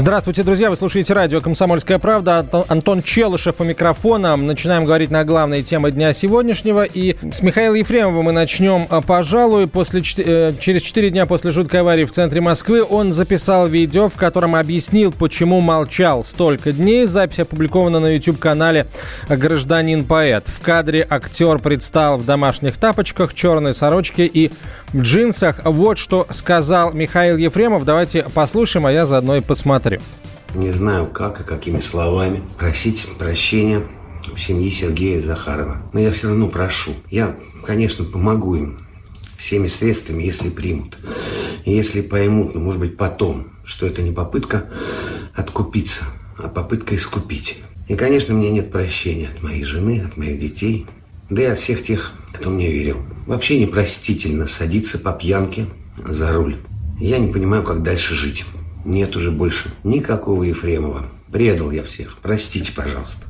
Здравствуйте, друзья. Вы слушаете радио «Комсомольская правда». Антон Челышев у микрофона. Начинаем говорить на главные темы дня сегодняшнего. И с Михаила Ефремова мы начнем, а, пожалуй. После, э, через 4 дня после жуткой аварии в центре Москвы он записал видео, в котором объяснил, почему молчал столько дней. Запись опубликована на YouTube-канале «Гражданин-поэт». В кадре актер предстал в домашних тапочках, черной сорочке и джинсах. Вот что сказал Михаил Ефремов. Давайте послушаем, а я заодно и посмотрю смотрю. Не знаю, как и какими словами просить прощения у семьи Сергея Захарова. Но я все равно прошу. Я, конечно, помогу им всеми средствами, если примут. Если поймут, ну, может быть, потом, что это не попытка откупиться, а попытка искупить. И, конечно, мне нет прощения от моей жены, от моих детей, да и от всех тех, кто мне верил. Вообще непростительно садиться по пьянке за руль. Я не понимаю, как дальше жить. Нет уже больше никакого Ефремова. Предал я всех. Простите, пожалуйста.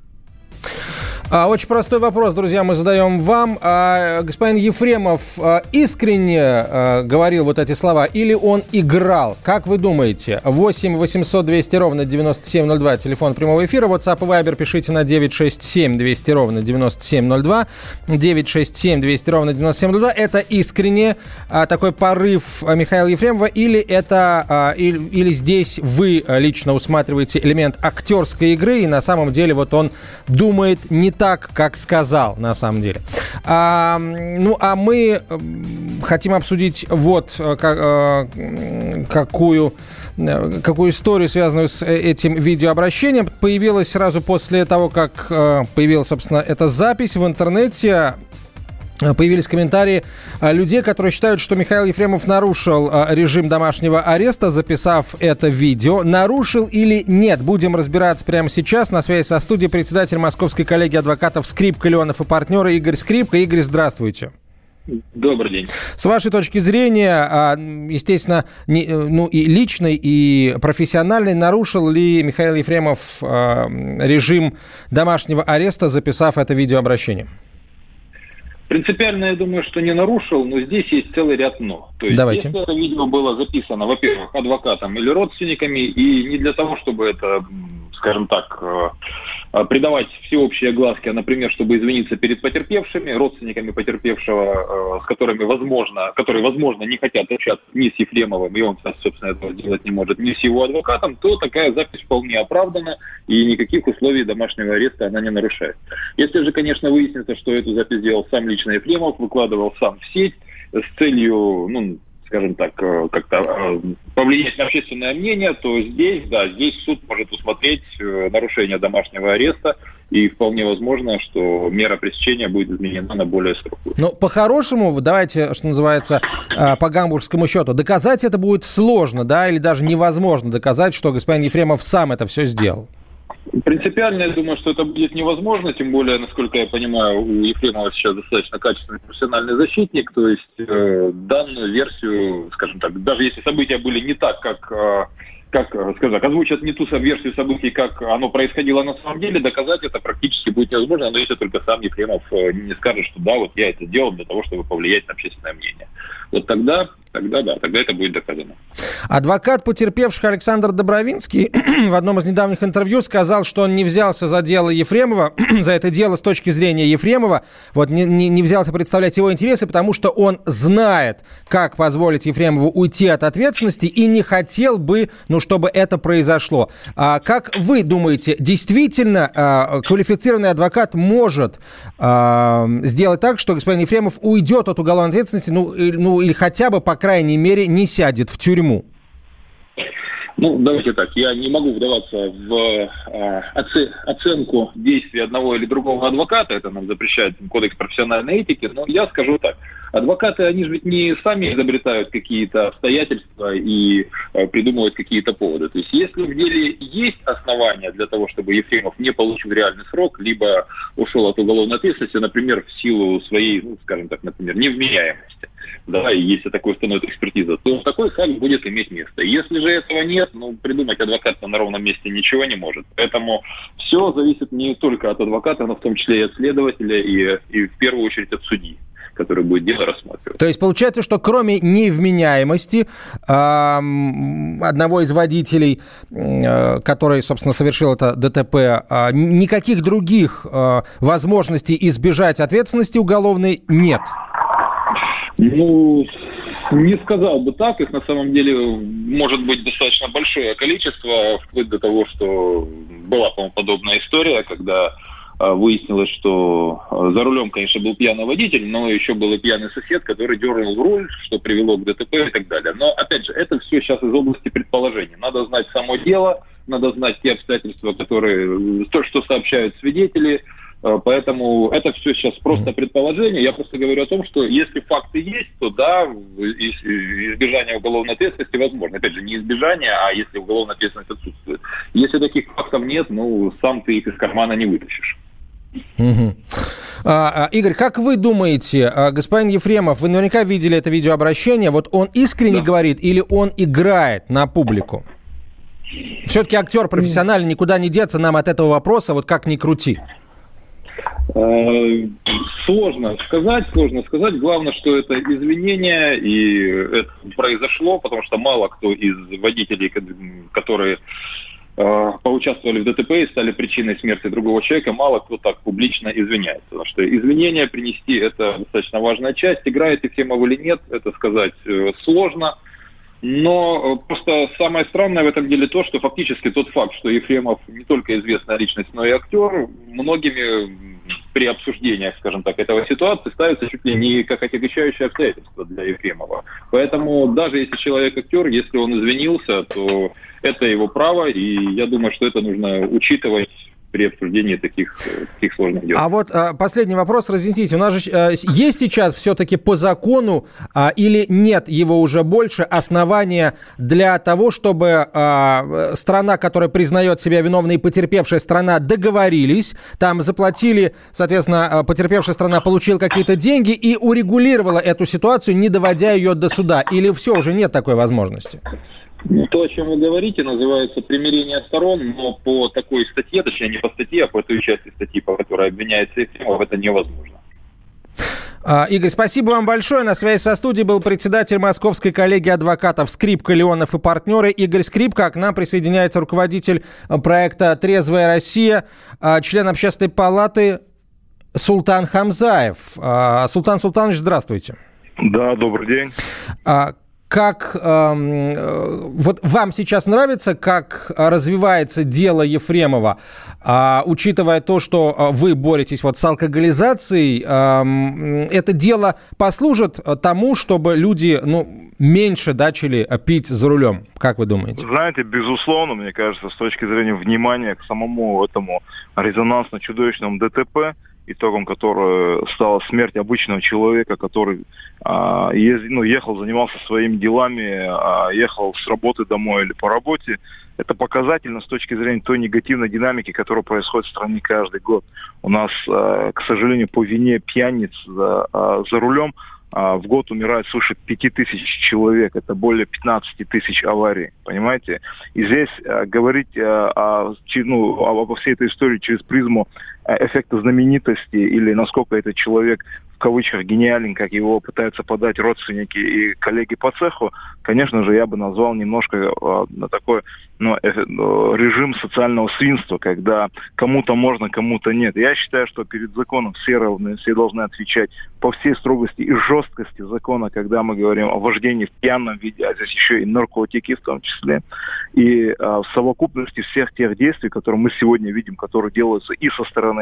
А, очень простой вопрос, друзья, мы задаем вам. А, господин Ефремов а, искренне говорил вот эти слова или он играл? Как вы думаете? 8 800 200 ровно 9702, телефон прямого эфира. WhatsApp и Viber пишите на 967 200 ровно 9702. 967 200 ровно 9702. Это искренне такой порыв Михаила Ефремова или это или, или здесь вы лично усматриваете элемент актерской игры и на самом деле вот он думает не так, как сказал, на самом деле. А, ну, а мы хотим обсудить вот э, как, э, какую э, какую историю, связанную с этим видеообращением. Появилась сразу после того, как появилась, собственно, эта запись в интернете. Э, появились комментарии э, людей, которые считают, что Михаил Ефремов нарушил э, режим домашнего ареста, записав это видео. Нарушил или нет? Будем разбираться прямо сейчас. На связи со студией председатель Московской коллегии адвокатов Скрипка, Леонов и партнеры Игорь Скрипка. Игорь, здравствуйте. Добрый день. С вашей точки зрения, а, естественно, ну и личный, и профессиональный, нарушил ли Михаил Ефремов режим домашнего ареста, записав это видеообращение? Принципиально, я думаю, что не нарушил, но здесь есть целый ряд «но». То есть, Давайте. если это видео было записано, во-первых, адвокатом или родственниками, и не для того, чтобы это скажем так, э, придавать всеобщие глазки, а, например, чтобы извиниться перед потерпевшими, родственниками потерпевшего, э, с которыми, возможно, которые, возможно, не хотят общаться ни с Ефремовым, и он, собственно, этого сделать не может, ни с его адвокатом, то такая запись вполне оправдана, и никаких условий домашнего ареста она не нарушает. Если же, конечно, выяснится, что эту запись сделал сам лично Ефремов, выкладывал сам в сеть, с целью, ну, скажем так, э, как-то э, повлиять на общественное мнение, то здесь, да, здесь суд может усмотреть э, нарушение домашнего ареста, и вполне возможно, что мера пресечения будет изменена на более строгую. Но по-хорошему, давайте, что называется, по гамбургскому счету, доказать это будет сложно, да, или даже невозможно доказать, что господин Ефремов сам это все сделал. Принципиально, я думаю, что это будет невозможно, тем более, насколько я понимаю, у Ефремова сейчас достаточно качественный профессиональный защитник, то есть э, данную версию, скажем так, даже если события были не так, как э, как э, сказать, озвучат не ту версию событий, как оно происходило на самом деле, доказать это практически будет невозможно, но если только сам Ефремов э, не скажет, что да, вот я это делал для того, чтобы повлиять на общественное мнение. Вот тогда, тогда да, тогда это будет доказано. Адвокат потерпевших Александр Добровинский в одном из недавних интервью сказал, что он не взялся за дело Ефремова, за это дело с точки зрения Ефремова, вот не, не, не взялся представлять его интересы, потому что он знает, как позволить Ефремову уйти от ответственности и не хотел бы, ну, чтобы это произошло. А как вы думаете, действительно а, квалифицированный адвокат может а, сделать так, что господин Ефремов уйдет от уголовной ответственности, ну, и, ну или хотя бы, по крайней мере, не сядет в тюрьму? Ну, давайте так, я не могу вдаваться в э, оце, оценку действий одного или другого адвоката, это нам запрещает Кодекс профессиональной этики, но я скажу так. Адвокаты, они же ведь не сами изобретают какие-то обстоятельства и э, придумывают какие-то поводы. То есть, если в деле есть основания для того, чтобы Ефремов не получил реальный срок, либо ушел от уголовной ответственности, например, в силу своей, ну, скажем так, например, невменяемости, да, и если такой становится экспертиза, то такой факт будет иметь место. Если же этого нет, ну, придумать адвокат на ровном месте ничего не может. Поэтому все зависит не только от адвоката, но в том числе и от следователя, и, и в первую очередь от судьи который будет дело рассматривать. То есть получается, что кроме невменяемости э, одного из водителей, э, который, собственно, совершил это ДТП, э, никаких других э, возможностей избежать ответственности уголовной нет? Ну, не сказал бы так. Их на самом деле может быть достаточно большое количество, вплоть до того, что была, по-моему, подобная история, когда а, выяснилось, что а, за рулем, конечно, был пьяный водитель, но еще был и пьяный сосед, который дернул руль, что привело к ДТП и так далее. Но, опять же, это все сейчас из области предположений. Надо знать само дело, надо знать те обстоятельства, которые, то, что сообщают свидетели, поэтому это все сейчас просто предположение. Я просто говорю о том, что если факты есть, то да, избежание уголовной ответственности возможно. Опять же, не избежание, а если уголовная ответственность отсутствует. Если таких фактов нет, ну, сам ты их из кармана не вытащишь. Угу. А, Игорь, как вы думаете, а, господин Ефремов, вы наверняка видели это видеообращение, вот он искренне да. говорит или он играет на публику? Все-таки актер профессиональный, никуда не деться нам от этого вопроса, вот как ни крути. Э, сложно сказать, сложно сказать. Главное, что это извинения, и это произошло, потому что мало кто из водителей, которые э, поучаствовали в ДТП и стали причиной смерти другого человека, мало кто так публично извиняется. Потому что извинения принести – это достаточно важная часть. Играет Ефремов или нет, это сказать э, сложно. Но просто самое странное в этом деле то, что фактически тот факт, что Ефремов не только известная личность, но и актер, многими при обсуждениях, скажем так, этого ситуации ставится чуть ли не как отягощающее обстоятельство для Ефремова. Поэтому даже если человек актер, если он извинился, то это его право, и я думаю, что это нужно учитывать при обсуждении таких, таких сложных дел. А вот а, последний вопрос, разъясните. У нас же а, есть сейчас все-таки по закону а, или нет его уже больше основания для того, чтобы а, страна, которая признает себя виновной и потерпевшая страна, договорились, там заплатили, соответственно, потерпевшая страна получила какие-то деньги и урегулировала эту ситуацию, не доводя ее до суда? Или все, уже нет такой возможности? То, о чем вы говорите, называется примирение сторон, но по такой статье, точнее не по статье, а по той части статьи, по которой обвиняется Ефремов, это невозможно. А, Игорь, спасибо вам большое. На связи со студией был председатель Московской коллегии адвокатов Скрипка, Леонов и партнеры Игорь Скрипка. А к нам присоединяется руководитель проекта «Трезвая Россия», а, член общественной палаты Султан Хамзаев. Султан Султанович, здравствуйте. Да, добрый день как э, вот вам сейчас нравится, как развивается дело Ефремова, э, учитывая то, что а, вы боретесь вот с алкоголизацией, э, это дело послужит тому, чтобы люди, ну, меньше начали пить за рулем, как вы думаете? Знаете, безусловно, мне кажется, с точки зрения внимания к самому этому резонансно-чудовищному ДТП, итогом которого стала смерть обычного человека, который а, ез, ну, ехал, занимался своими делами, а, ехал с работы домой или по работе. Это показательно с точки зрения той негативной динамики, которая происходит в стране каждый год. У нас, а, к сожалению, по вине пьяниц за, а, за рулем а, в год умирает свыше 5 тысяч человек. Это более 15 тысяч аварий, понимаете? И здесь а, говорить а, о, ну, обо всей этой истории через призму эффекта знаменитости или насколько этот человек в кавычках гениален, как его пытаются подать родственники и коллеги по цеху, конечно же, я бы назвал немножко э, такой ну, э, режим социального свинства, когда кому-то можно, кому-то нет. Я считаю, что перед законом все равны, все должны отвечать по всей строгости и жестко жесткости закона, когда мы говорим о вождении в пьяном виде, а здесь еще и наркотики в том числе. И в совокупности всех тех действий, которые мы сегодня видим, которые делаются и со стороны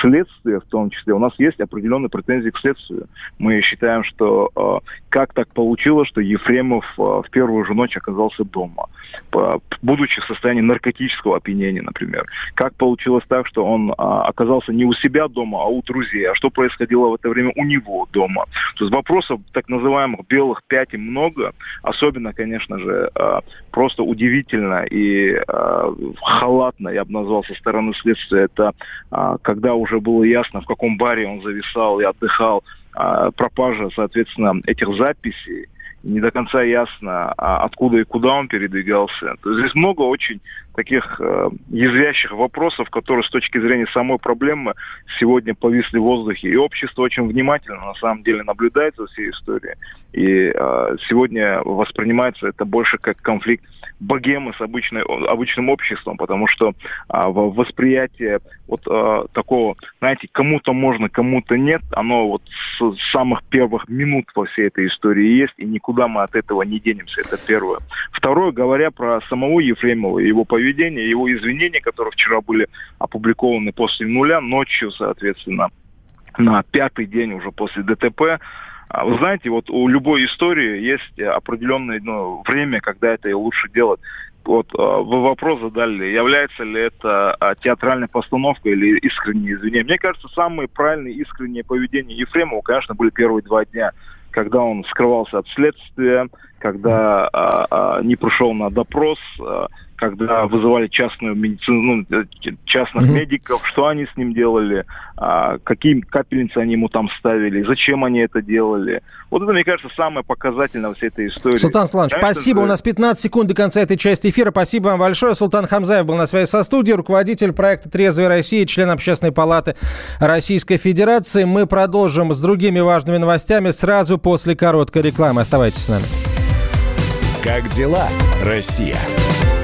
следствия в том числе, у нас есть определенные претензии к следствию. Мы считаем, что как так получилось, что Ефремов в первую же ночь оказался дома, будучи в состоянии наркотического опьянения, например. Как получилось так, что он оказался не у себя дома, а у друзей? А что происходило в это время у него дома? То есть вопросов так называемых белых пятен много. Особенно, конечно же, просто удивительно и халатно, я бы назвал, со стороны следствия, это когда уже было ясно, в каком баре он зависал и отдыхал, пропажа, соответственно, этих записей, не до конца ясно, а откуда и куда он передвигался. То есть здесь много очень таких э, язвящих вопросов, которые с точки зрения самой проблемы сегодня повисли в воздухе. И общество очень внимательно на самом деле наблюдает за всей историей. И э, сегодня воспринимается это больше как конфликт богемы с обычной, обычным обществом, потому что э, восприятие вот э, такого, знаете, кому-то можно, кому-то нет, оно вот с самых первых минут во всей этой истории есть, и никуда мы от этого не денемся. Это первое. Второе, говоря про самого Ефремова и его поведение, поведения, его извинения, которые вчера были опубликованы после нуля, ночью, соответственно, на пятый день уже после ДТП. А вы знаете, вот у любой истории есть определенное ну, время, когда это и лучше делать. Вот а, вы вопрос задали, является ли это а, театральной постановкой или искреннее извинение. Мне кажется, самые правильные искренние поведения Ефремова, конечно, были первые два дня когда он скрывался от следствия, когда а, а, не пришел на допрос, а, когда вызывали частную медицину, ну, частных mm-hmm. медиков, что они с ним делали, а, какие капельницы они ему там ставили, зачем они это делали. Вот это, мне кажется, самое показательное всей этой истории. Султан Сланович, спасибо. Же... У нас 15 секунд до конца этой части эфира. Спасибо вам большое. Султан Хамзаев был на связи со студией, руководитель проекта «Трезвая Россия», член Общественной палаты Российской Федерации. Мы продолжим с другими важными новостями сразу после короткой рекламы. Оставайтесь с нами. Как дела, Россия?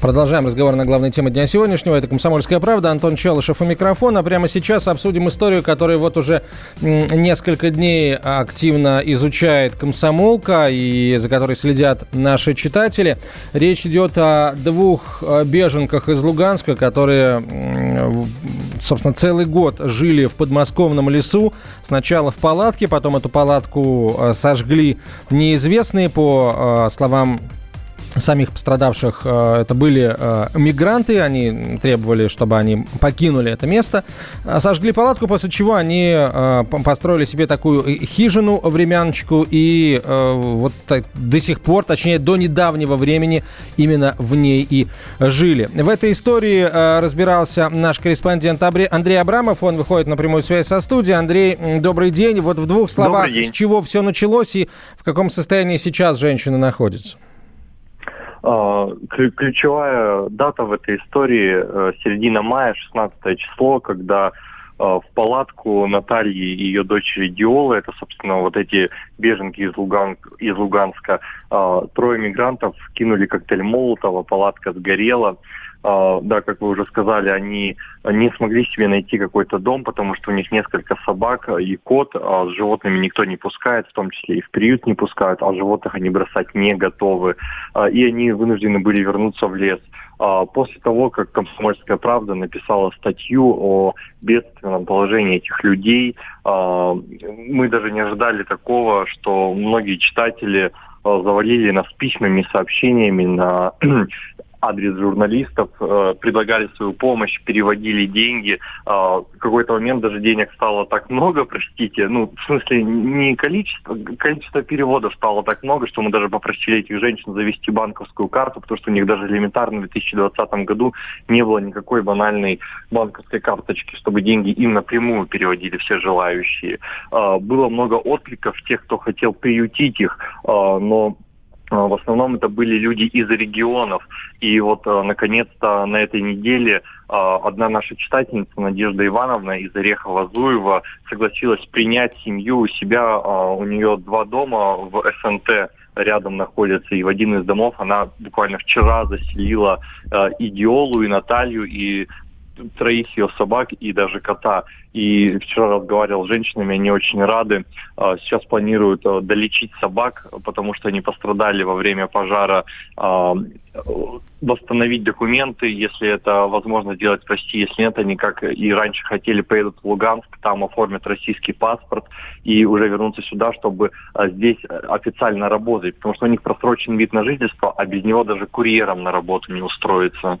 Продолжаем разговор на главной теме дня сегодняшнего. Это «Комсомольская правда». Антон Челышев у микрофона. Прямо сейчас обсудим историю, которую вот уже несколько дней активно изучает комсомолка и за которой следят наши читатели. Речь идет о двух э, беженках из Луганска, которые, собственно, целый год жили в подмосковном лесу. Сначала в палатке, потом эту палатку э, сожгли неизвестные, по э, словам самих пострадавших э, это были э, мигранты, они требовали, чтобы они покинули это место, э, сожгли палатку, после чего они построили себе такую хижину времяночку и вот до сих пор, точнее до недавнего времени именно в ней и жили. В этой истории разбирался наш корреспондент Андрей Абрамов, он выходит на прямую связь со студией. Андрей, добрый день. Вот в двух словах, с чего все началось и в каком состоянии сейчас женщина находится? А, ключевая дата в этой истории э, середина мая, 16 число, когда э, в палатку Натальи и ее дочери Диолы, это, собственно, вот эти беженки из, Луган, из Луганска, э, трое мигрантов кинули коктейль Молотова, палатка сгорела. Uh, да, как вы уже сказали, они не смогли себе найти какой-то дом, потому что у них несколько собак и кот, а с животными никто не пускает, в том числе и в приют не пускают, а животных они бросать не готовы. Uh, и они вынуждены были вернуться в лес. Uh, после того, как «Комсомольская правда» написала статью о бедственном положении этих людей, мы даже не ожидали такого, что многие читатели завалили нас письмами, сообщениями на адрес журналистов, э, предлагали свою помощь, переводили деньги. Э, в какой-то момент даже денег стало так много, простите, ну, в смысле, не количество, количество переводов стало так много, что мы даже попросили этих женщин завести банковскую карту, потому что у них даже элементарно в 2020 году не было никакой банальной банковской карточки, чтобы деньги им напрямую переводили все желающие. Э, было много откликов тех, кто хотел приютить их, э, но в основном это были люди из регионов. И вот, а, наконец-то, на этой неделе а, одна наша читательница, Надежда Ивановна из Орехова-Зуева, согласилась принять семью у себя. У нее два дома в СНТ рядом находятся. И в один из домов она буквально вчера заселила и Диолу, и Наталью, и троих ее собак и даже кота. И вчера разговаривал с женщинами, они очень рады. А, сейчас планируют а, долечить собак, потому что они пострадали во время пожара а, восстановить документы, если это возможно сделать в России. Если нет, они, как и раньше хотели, поедут в Луганск, там оформят российский паспорт и уже вернуться сюда, чтобы здесь официально работать. Потому что у них просрочен вид на жительство, а без него даже курьером на работу не устроиться.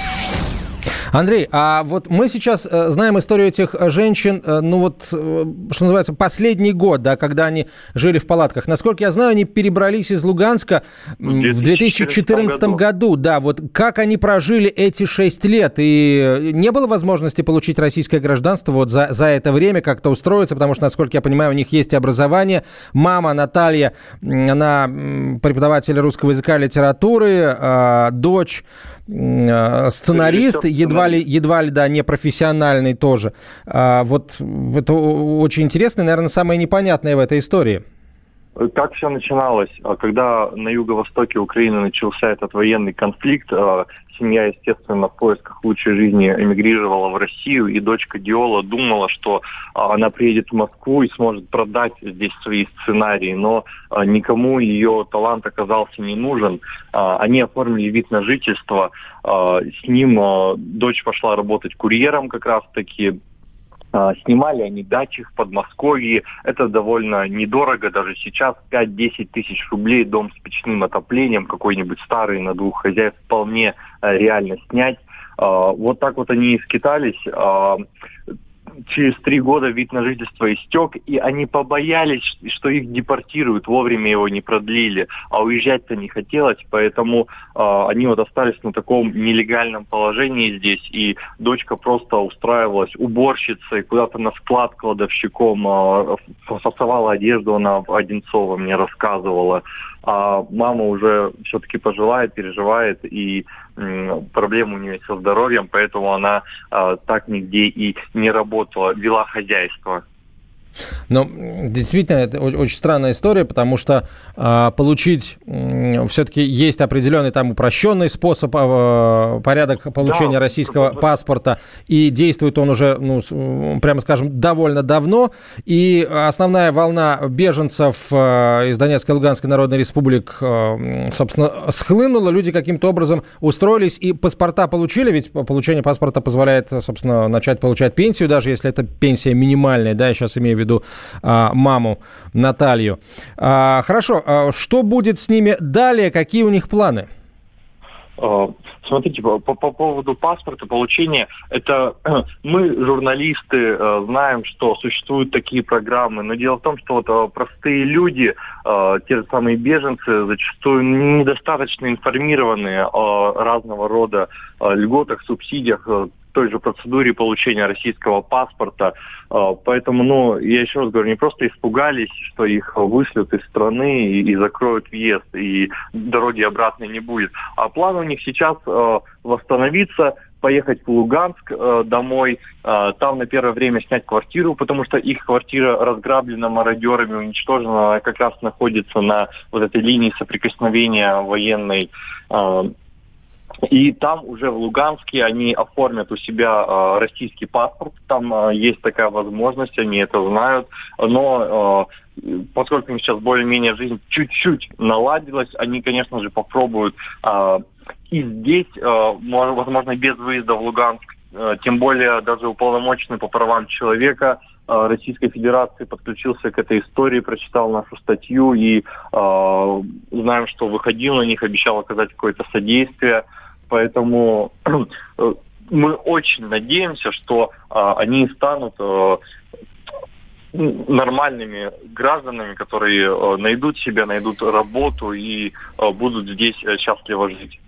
Андрей, а вот мы сейчас э, знаем историю этих женщин, э, ну вот, э, что называется, последний год, да, когда они жили в палатках. Насколько я знаю, они перебрались из Луганска в 2014 году. году. Да, вот как они прожили эти шесть лет? И не было возможности получить российское гражданство вот за, за это время, как-то устроиться, потому что, насколько я понимаю, у них есть образование. Мама Наталья, она преподаватель русского языка и литературы, а дочь Э, сценарист, едва ли, едва ли, да, не профессиональный тоже. А, вот это очень интересно, наверное, самое непонятное в этой истории. Как все начиналось? А когда на юго-востоке Украины начался этот военный конфликт, а, семья, естественно, в поисках лучшей жизни эмигрировала в Россию, и дочка Диола думала, что а, она приедет в Москву и сможет продать здесь свои сценарии, но никому ее талант оказался не нужен. Они оформили вид на жительство, с ним дочь пошла работать курьером как раз-таки, а, снимали они дачи в Подмосковье. Это довольно недорого даже сейчас. 5-10 тысяч рублей дом с печным отоплением, какой-нибудь старый на двух хозяев вполне э, реально снять. А, вот так вот они и скитались. Через три года вид на жительство истек, и они побоялись, что их депортируют, вовремя его не продлили, а уезжать-то не хотелось, поэтому э, они вот остались на таком нелегальном положении здесь, и дочка просто устраивалась уборщицей, куда-то на склад кладовщиком, э, фасовала одежду, она Одинцова мне рассказывала, а мама уже все-таки поживает, переживает, и проблемы у нее со здоровьем, поэтому она э, так нигде и не работала, вела хозяйство. Но действительно, это очень странная история, потому что э, получить э, все-таки есть определенный там упрощенный способ, э, порядок получения да, российского паспорта, и действует он уже, ну, прямо скажем, довольно давно. И основная волна беженцев э, из Донецкой и Луганской Народной Республик, э, собственно, схлынула. Люди каким-то образом устроились и паспорта получили, ведь получение паспорта позволяет, собственно, начать получать пенсию, даже если это пенсия минимальная, да, я сейчас имею в виду а, маму Наталью. А, хорошо, а что будет с ними далее? Какие у них планы? А, смотрите, по, по, по поводу паспорта, получения, это мы, журналисты, э, знаем, что существуют такие программы, но дело в том, что вот э, простые люди, те же самые беженцы, зачастую недостаточно информированы о разного рода льготах, субсидиях, той же процедуре получения российского паспорта. А, поэтому, ну, я еще раз говорю, не просто испугались, что их вышлют из страны и, и закроют въезд, и дороги обратной не будет. А план у них сейчас э, восстановиться, поехать в Луганск э, домой, там на первое время снять квартиру, потому что их квартира разграблена мародерами, уничтожена, она как раз находится на вот этой линии соприкосновения военной и там уже в Луганске они оформят у себя э, российский паспорт. Там э, есть такая возможность, они это знают. Но э, поскольку сейчас более-менее жизнь чуть-чуть наладилась, они, конечно же, попробуют и здесь, возможно, без выезда в Луганск, тем более даже уполномоченный по правам человека Российской Федерации подключился к этой истории, прочитал нашу статью и э, знаем, что выходил на них, обещал оказать какое-то содействие. Поэтому э, мы очень надеемся, что э, они станут э, нормальными гражданами, которые э, найдут себя, найдут работу и э, будут здесь э, счастливо жить.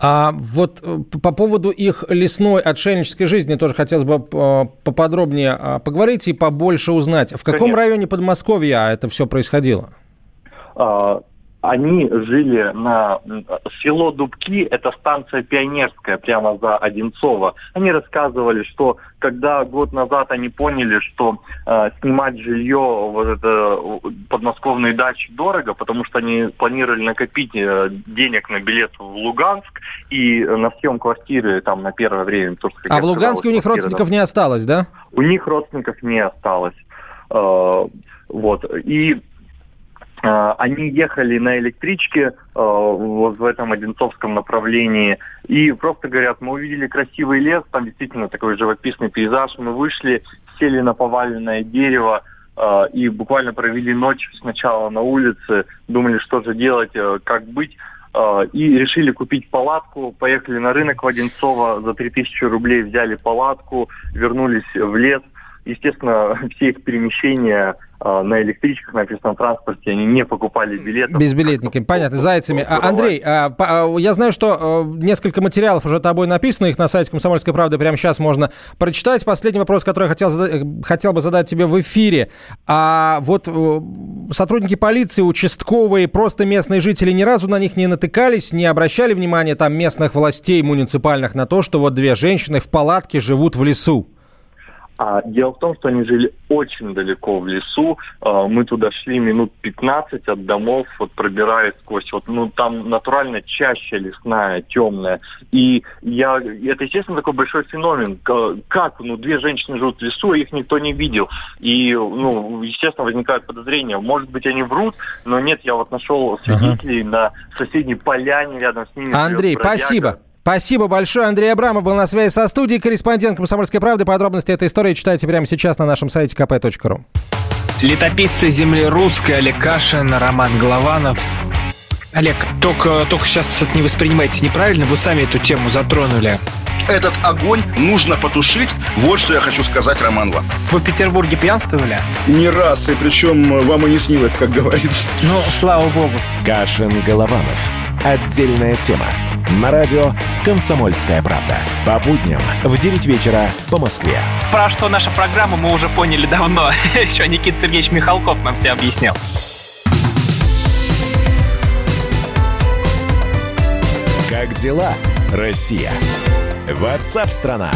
А вот по поводу их лесной отшельнической жизни тоже хотелось бы поподробнее а, поговорить и побольше узнать. В каком Конечно. районе Подмосковья это все происходило? А, они жили на село Дубки, это станция Пионерская, прямо за Одинцово. Они рассказывали, что когда год назад они поняли, что э, снимать жилье, вот это подмосковные дачи дорого, потому что они планировали накопить э, денег на билет в Луганск и на съем квартиры там на первое время. То, что, а в Луганске у них родственников не осталось, да? У них родственников не осталось. Э, вот. И они ехали на электричке а, вот в этом Одинцовском направлении и просто говорят, мы увидели красивый лес, там действительно такой живописный пейзаж, мы вышли, сели на поваленное дерево а, и буквально провели ночь сначала на улице, думали, что же делать, как быть, и решили купить палатку, поехали на рынок в Одинцово, за 3000 рублей взяли палатку, вернулись в лес. Естественно, все их перемещения а, на электричках, на общественном транспорте, они не покупали билеты. Безбилетниками, понятно, зайцами. А, Андрей, а, я знаю, что несколько материалов уже тобой написано, их на сайте «Комсомольской правды» прямо сейчас можно прочитать. Последний вопрос, который я хотел, хотел бы задать тебе в эфире. А вот э, сотрудники полиции, участковые, просто местные жители ни разу на них не натыкались, не обращали внимания там местных властей муниципальных на то, что вот две женщины в палатке живут в лесу? А дело в том, что они жили очень далеко в лесу. А, мы туда шли минут 15 от домов, вот пробираясь сквозь, вот, ну там натурально чаще лесная, темная. И я, это, естественно, такой большой феномен. Как, ну, две женщины живут в лесу, их никто не видел. И, ну, естественно, возникают подозрения. Может быть, они врут, но нет, я вот нашел свидетелей uh-huh. на соседней поляне рядом с ними. Андрей, спасибо. Спасибо большое. Андрей Абрамов был на связи со студией, корреспондент «Комсомольской правды». Подробности этой истории читайте прямо сейчас на нашем сайте kp.ru. Летописцы земли русской Олег Кашин, Роман Голованов. Олег, только, только сейчас это не воспринимайте неправильно, вы сами эту тему затронули. Этот огонь нужно потушить. Вот что я хочу сказать, Роман вам. Вы в Петербурге пьянствовали? Не раз, и причем вам и не снилось, как говорится. Ну, слава богу. Кашин Голованов. Отдельная тема. На радио «Комсомольская правда». По будням в 9 вечера по Москве. Про что наша программа мы уже поняли давно. Еще Никита Сергеевич Михалков нам все объяснял. Как дела, Россия? Ватсап-страна!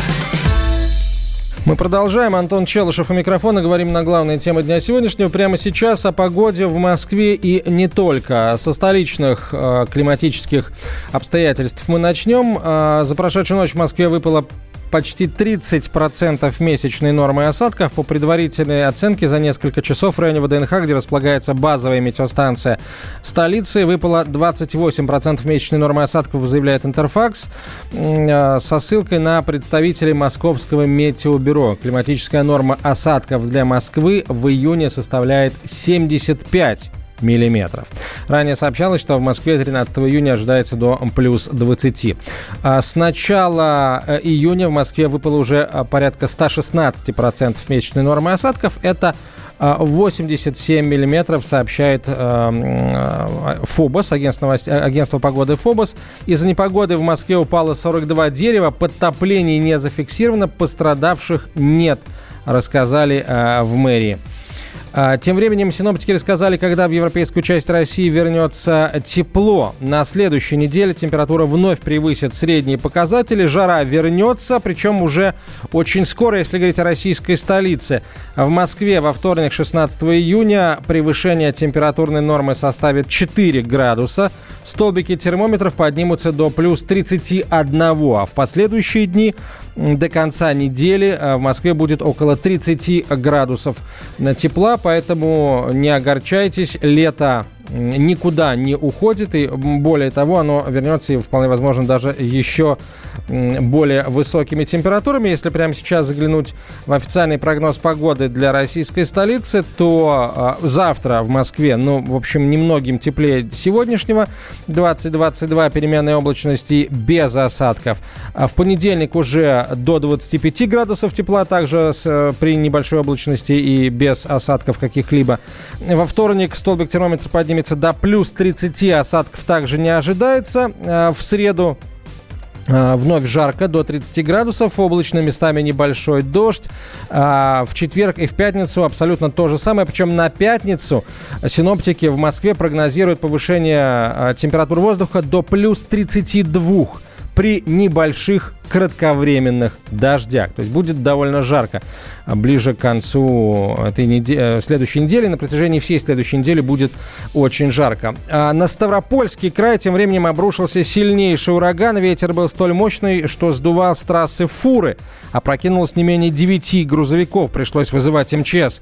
Мы продолжаем. Антон Челышев у микрофона. Говорим на главные темы дня сегодняшнего. Прямо сейчас о погоде в Москве и не только. Со столичных э, климатических обстоятельств мы начнем. Э, за прошедшую ночь в Москве выпало почти 30% месячной нормы осадков. По предварительной оценке за несколько часов в районе ВДНХ, где располагается базовая метеостанция столицы, выпало 28% месячной нормы осадков, заявляет Интерфакс, э, со ссылкой на представителей Московского метеобюро. Климатическая норма осадков для Москвы в июне составляет 75 миллиметров. Ранее сообщалось, что в Москве 13 июня ожидается до плюс 20. А с начала э, июня в Москве выпало уже а, порядка 116% месячной нормы осадков. Это 87 а, миллиметров, сообщает э, ФОБОС, агентство, агентство погоды ФОБОС. Из-за непогоды в Москве упало 42 дерева, подтоплений не зафиксировано, пострадавших нет, рассказали э, в мэрии. А, тем временем синоптики рассказали, когда в европейскую часть России вернется тепло. На следующей неделе температура вновь превысит средние показатели. Жара вернется, причем уже очень скоро, если говорить о российской столице. В Москве во вторник, 16 июня, превышение температурной нормы составит 4 градуса. Столбики термометров поднимутся до плюс 31, а в последующие дни до конца недели э, в Москве будет около 30 градусов тепла, поэтому не огорчайтесь, лето никуда не уходит, и более того, оно вернется и вполне возможно даже еще более высокими температурами. Если прямо сейчас заглянуть в официальный прогноз погоды для российской столицы, то завтра в Москве, ну, в общем, немногим теплее сегодняшнего, 20-22 переменной облачности без осадков. А в понедельник уже до 25 градусов тепла, также э, при небольшой облачности и без осадков каких-либо. Во вторник столбик термометра поднимется до плюс 30, осадков также не ожидается. А в среду а, Вновь жарко, до 30 градусов, облачно, местами небольшой дождь. А в четверг и в пятницу абсолютно то же самое. Причем на пятницу синоптики в Москве прогнозируют повышение а, температуры воздуха до плюс 32 при небольших кратковременных дождях. То есть будет довольно жарко. Ближе к концу этой недели, э, следующей недели, на протяжении всей следующей недели будет очень жарко. А на Ставропольский край тем временем обрушился сильнейший ураган. Ветер был столь мощный, что сдувал с трассы фуры. Опрокинулось не менее 9 грузовиков. Пришлось вызывать МЧС.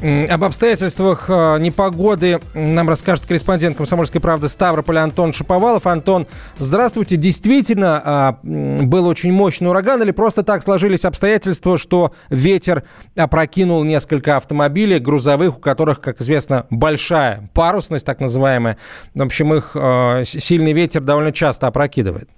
Об обстоятельствах э, непогоды нам расскажет корреспондент «Комсомольской правды» Ставрополя Антон Шаповалов. Антон, здравствуйте. Действительно, а, был очень мощный ураган или просто так сложились обстоятельства, что ветер опрокинул несколько автомобилей грузовых, у которых, как известно, большая парусность, так называемая. В общем, их э, сильный ветер довольно часто опрокидывает.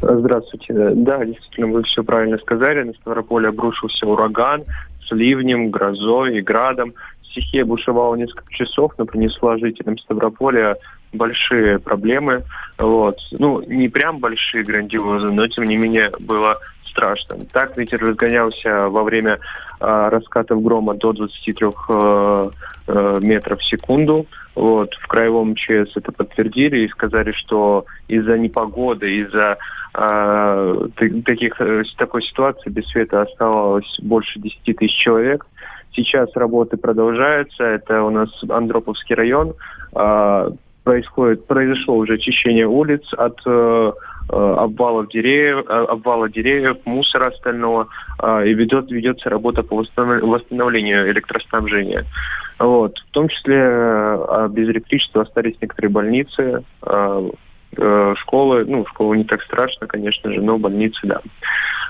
Здравствуйте. Да, действительно, вы все правильно сказали. На Ставрополе обрушился ураган с ливнем, грозой и градом. Стихия бушевала несколько часов, но принесла жителям Ставрополя большие проблемы. Вот. Ну, не прям большие, грандиозные, но тем не менее было страшно. Так ветер разгонялся во время э, раскатов грома до 23 э, э, метров в секунду. Вот. В краевом МЧС это подтвердили и сказали, что из-за непогоды, из-за э, таких, такой ситуации без света осталось больше 10 тысяч человек. Сейчас работы продолжаются. Это у нас Андроповский район. Э, происходит, произошло уже очищение улиц от э обвалов деревьев, э, обвала деревьев, мусора остального, э, и ведет, ведется работа по восстановлению электроснабжения. Вот. В том числе э, без электричества остались некоторые больницы, э, э, школы, ну, школу не так страшно, конечно же, но больницы, да.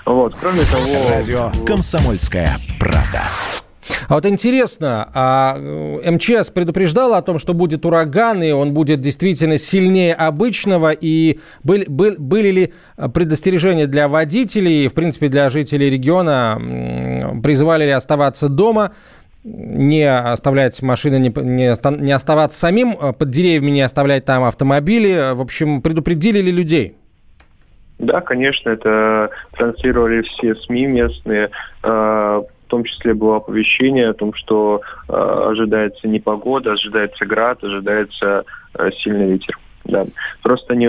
Вот, кроме того... Радио «Комсомольская правда». А вот интересно, а МЧС предупреждала о том, что будет ураган, и он будет действительно сильнее обычного, и были, были, были ли предостережения для водителей, в принципе, для жителей региона, призывали ли оставаться дома, не оставлять машины, не, не, не оставаться самим э, под деревьями, не оставлять там автомобили. В общем, предупредили ли людей? Да, конечно, это транслировали все СМИ местные. Э, в том числе было оповещение о том, что э, ожидается непогода, ожидается град, ожидается сильный ветер. Да. Просто не,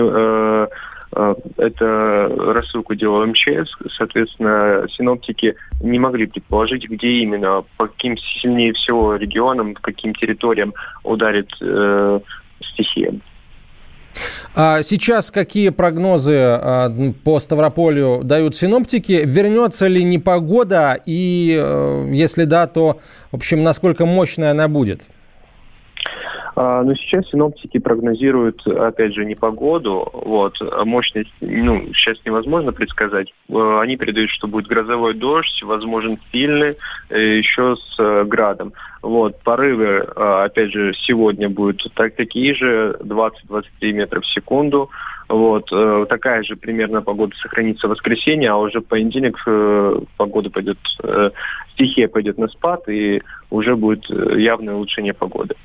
Э, это рассылку делал МЧС, соответственно, синоптики не могли предположить, где именно, по каким сильнее всего регионам, по каким территориям ударит э, стихия. А сейчас какие прогнозы а, по Ставрополю дают синоптики? Вернется ли непогода? И э, если да, то, в общем, насколько мощная она будет? А, но сейчас синоптики прогнозируют, опять же, не погоду, вот, а мощность, ну, сейчас невозможно предсказать. А, они передают, что будет грозовой дождь, возможен сильный, э, еще с э, градом. Вот, порывы, опять же, сегодня будут так, такие же, 20-23 метра в секунду. Вот, э, такая же примерно погода сохранится в воскресенье, а уже в понедельник э, погода пойдет, э, стихия пойдет на спад, и уже будет э, явное улучшение погоды.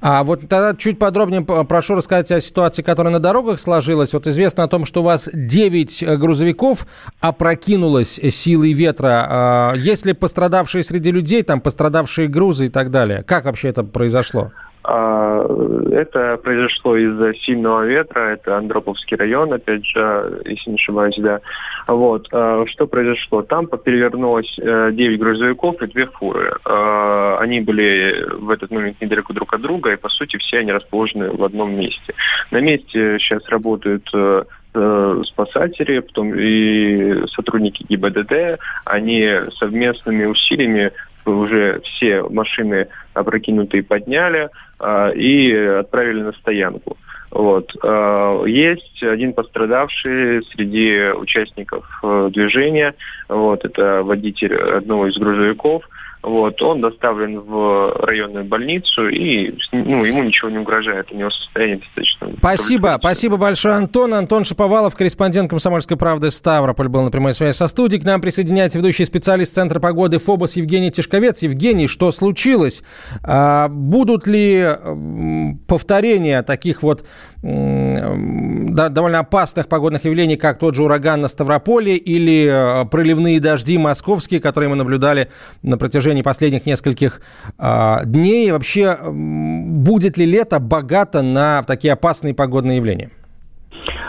А вот тогда чуть подробнее прошу рассказать о ситуации, которая на дорогах сложилась. Вот известно о том, что у вас 9 э, грузовиков опрокинулось силой ветра. А есть ли пострадавшие среди людей, там пострадавшие грузы и так далее? Как вообще это произошло? А, это произошло из-за сильного ветра, это Андроповский район, опять же, если не ошибаюсь, да. Вот. А, что произошло? Там перевернулось 9 э, грузовиков и 2 фуры. А, они были в этот момент недалеко друг от друга, и, по сути, все они расположены в одном месте. На месте сейчас работают э, э, спасатели, потом и сотрудники ГИБДД, они совместными усилиями уже все машины опрокинутые подняли э, и отправили на стоянку. Вот. Э, есть один пострадавший среди участников э, движения. Вот. Это водитель одного из грузовиков. Вот, он доставлен в районную больницу, и ну, ему ничего не угрожает, у него состояние достаточно... Спасибо, спасибо большое, Антон. Антон Шаповалов, корреспондент «Комсомольской правды» Ставрополь, был на прямой связи со студией. К нам присоединяется ведущий специалист Центра погоды ФОБОС Евгений Тишковец. Евгений, что случилось? А, будут ли повторения таких вот довольно опасных погодных явлений, как тот же ураган на Ставрополе или э, проливные дожди московские, которые мы наблюдали на протяжении последних нескольких а, дней. Вообще, будет ли лето богато на такие опасные погодные явления?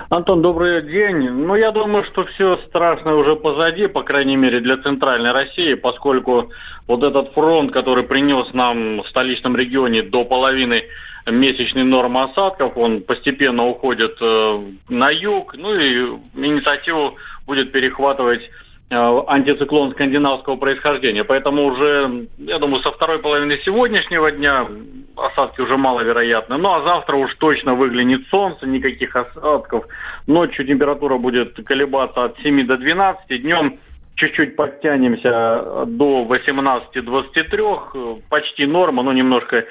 Антон, добрый день. Ну, я думаю, что все страшное уже позади, по крайней мере, для центральной России, поскольку вот этот фронт, который принес нам в столичном регионе до половины месячной нормы осадков, он постепенно уходит э, на юг, ну и инициативу будет перехватывать антициклон скандинавского происхождения. Поэтому уже, я думаю, со второй половины сегодняшнего дня осадки уже маловероятны. Ну а завтра уж точно выглянет солнце, никаких осадков. Ночью температура будет колебаться от 7 до 12, днем чуть-чуть подтянемся до 18-23, почти норма, но немножко Э,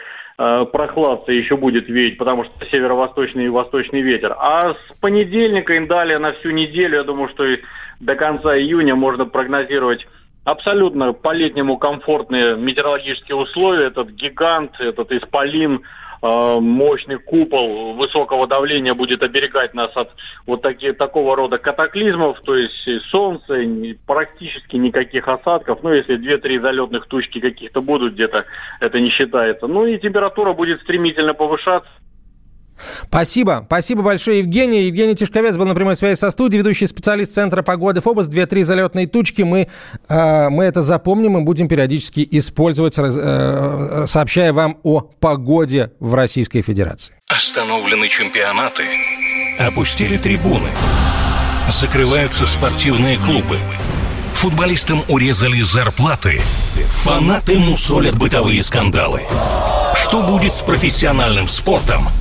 прохладца еще будет веять, потому что северо-восточный и восточный ветер. А с понедельника и далее на всю неделю, я думаю, что и до конца июня можно прогнозировать абсолютно по-летнему комфортные метеорологические условия. Этот гигант, этот исполин – Э, мощный купол высокого давления будет оберегать нас от вот такие, такого рода катаклизмов, то есть солнце, практически никаких осадков, ну если 2-3 залетных тучки каких-то будут где-то, это не считается. Ну и температура будет стремительно повышаться. Спасибо. Спасибо большое, Евгений. Евгений Тишковец был на прямой связи со студией, ведущий специалист Центра погоды ФОБОС. Две-три залетные тучки. Мы, э, мы это запомним и будем периодически использовать, э, сообщая вам о погоде в Российской Федерации. Остановлены чемпионаты. Опустили трибуны. Закрываются спортивные клубы. Футболистам урезали зарплаты. Фанаты мусолят бытовые скандалы. Что будет с профессиональным спортом –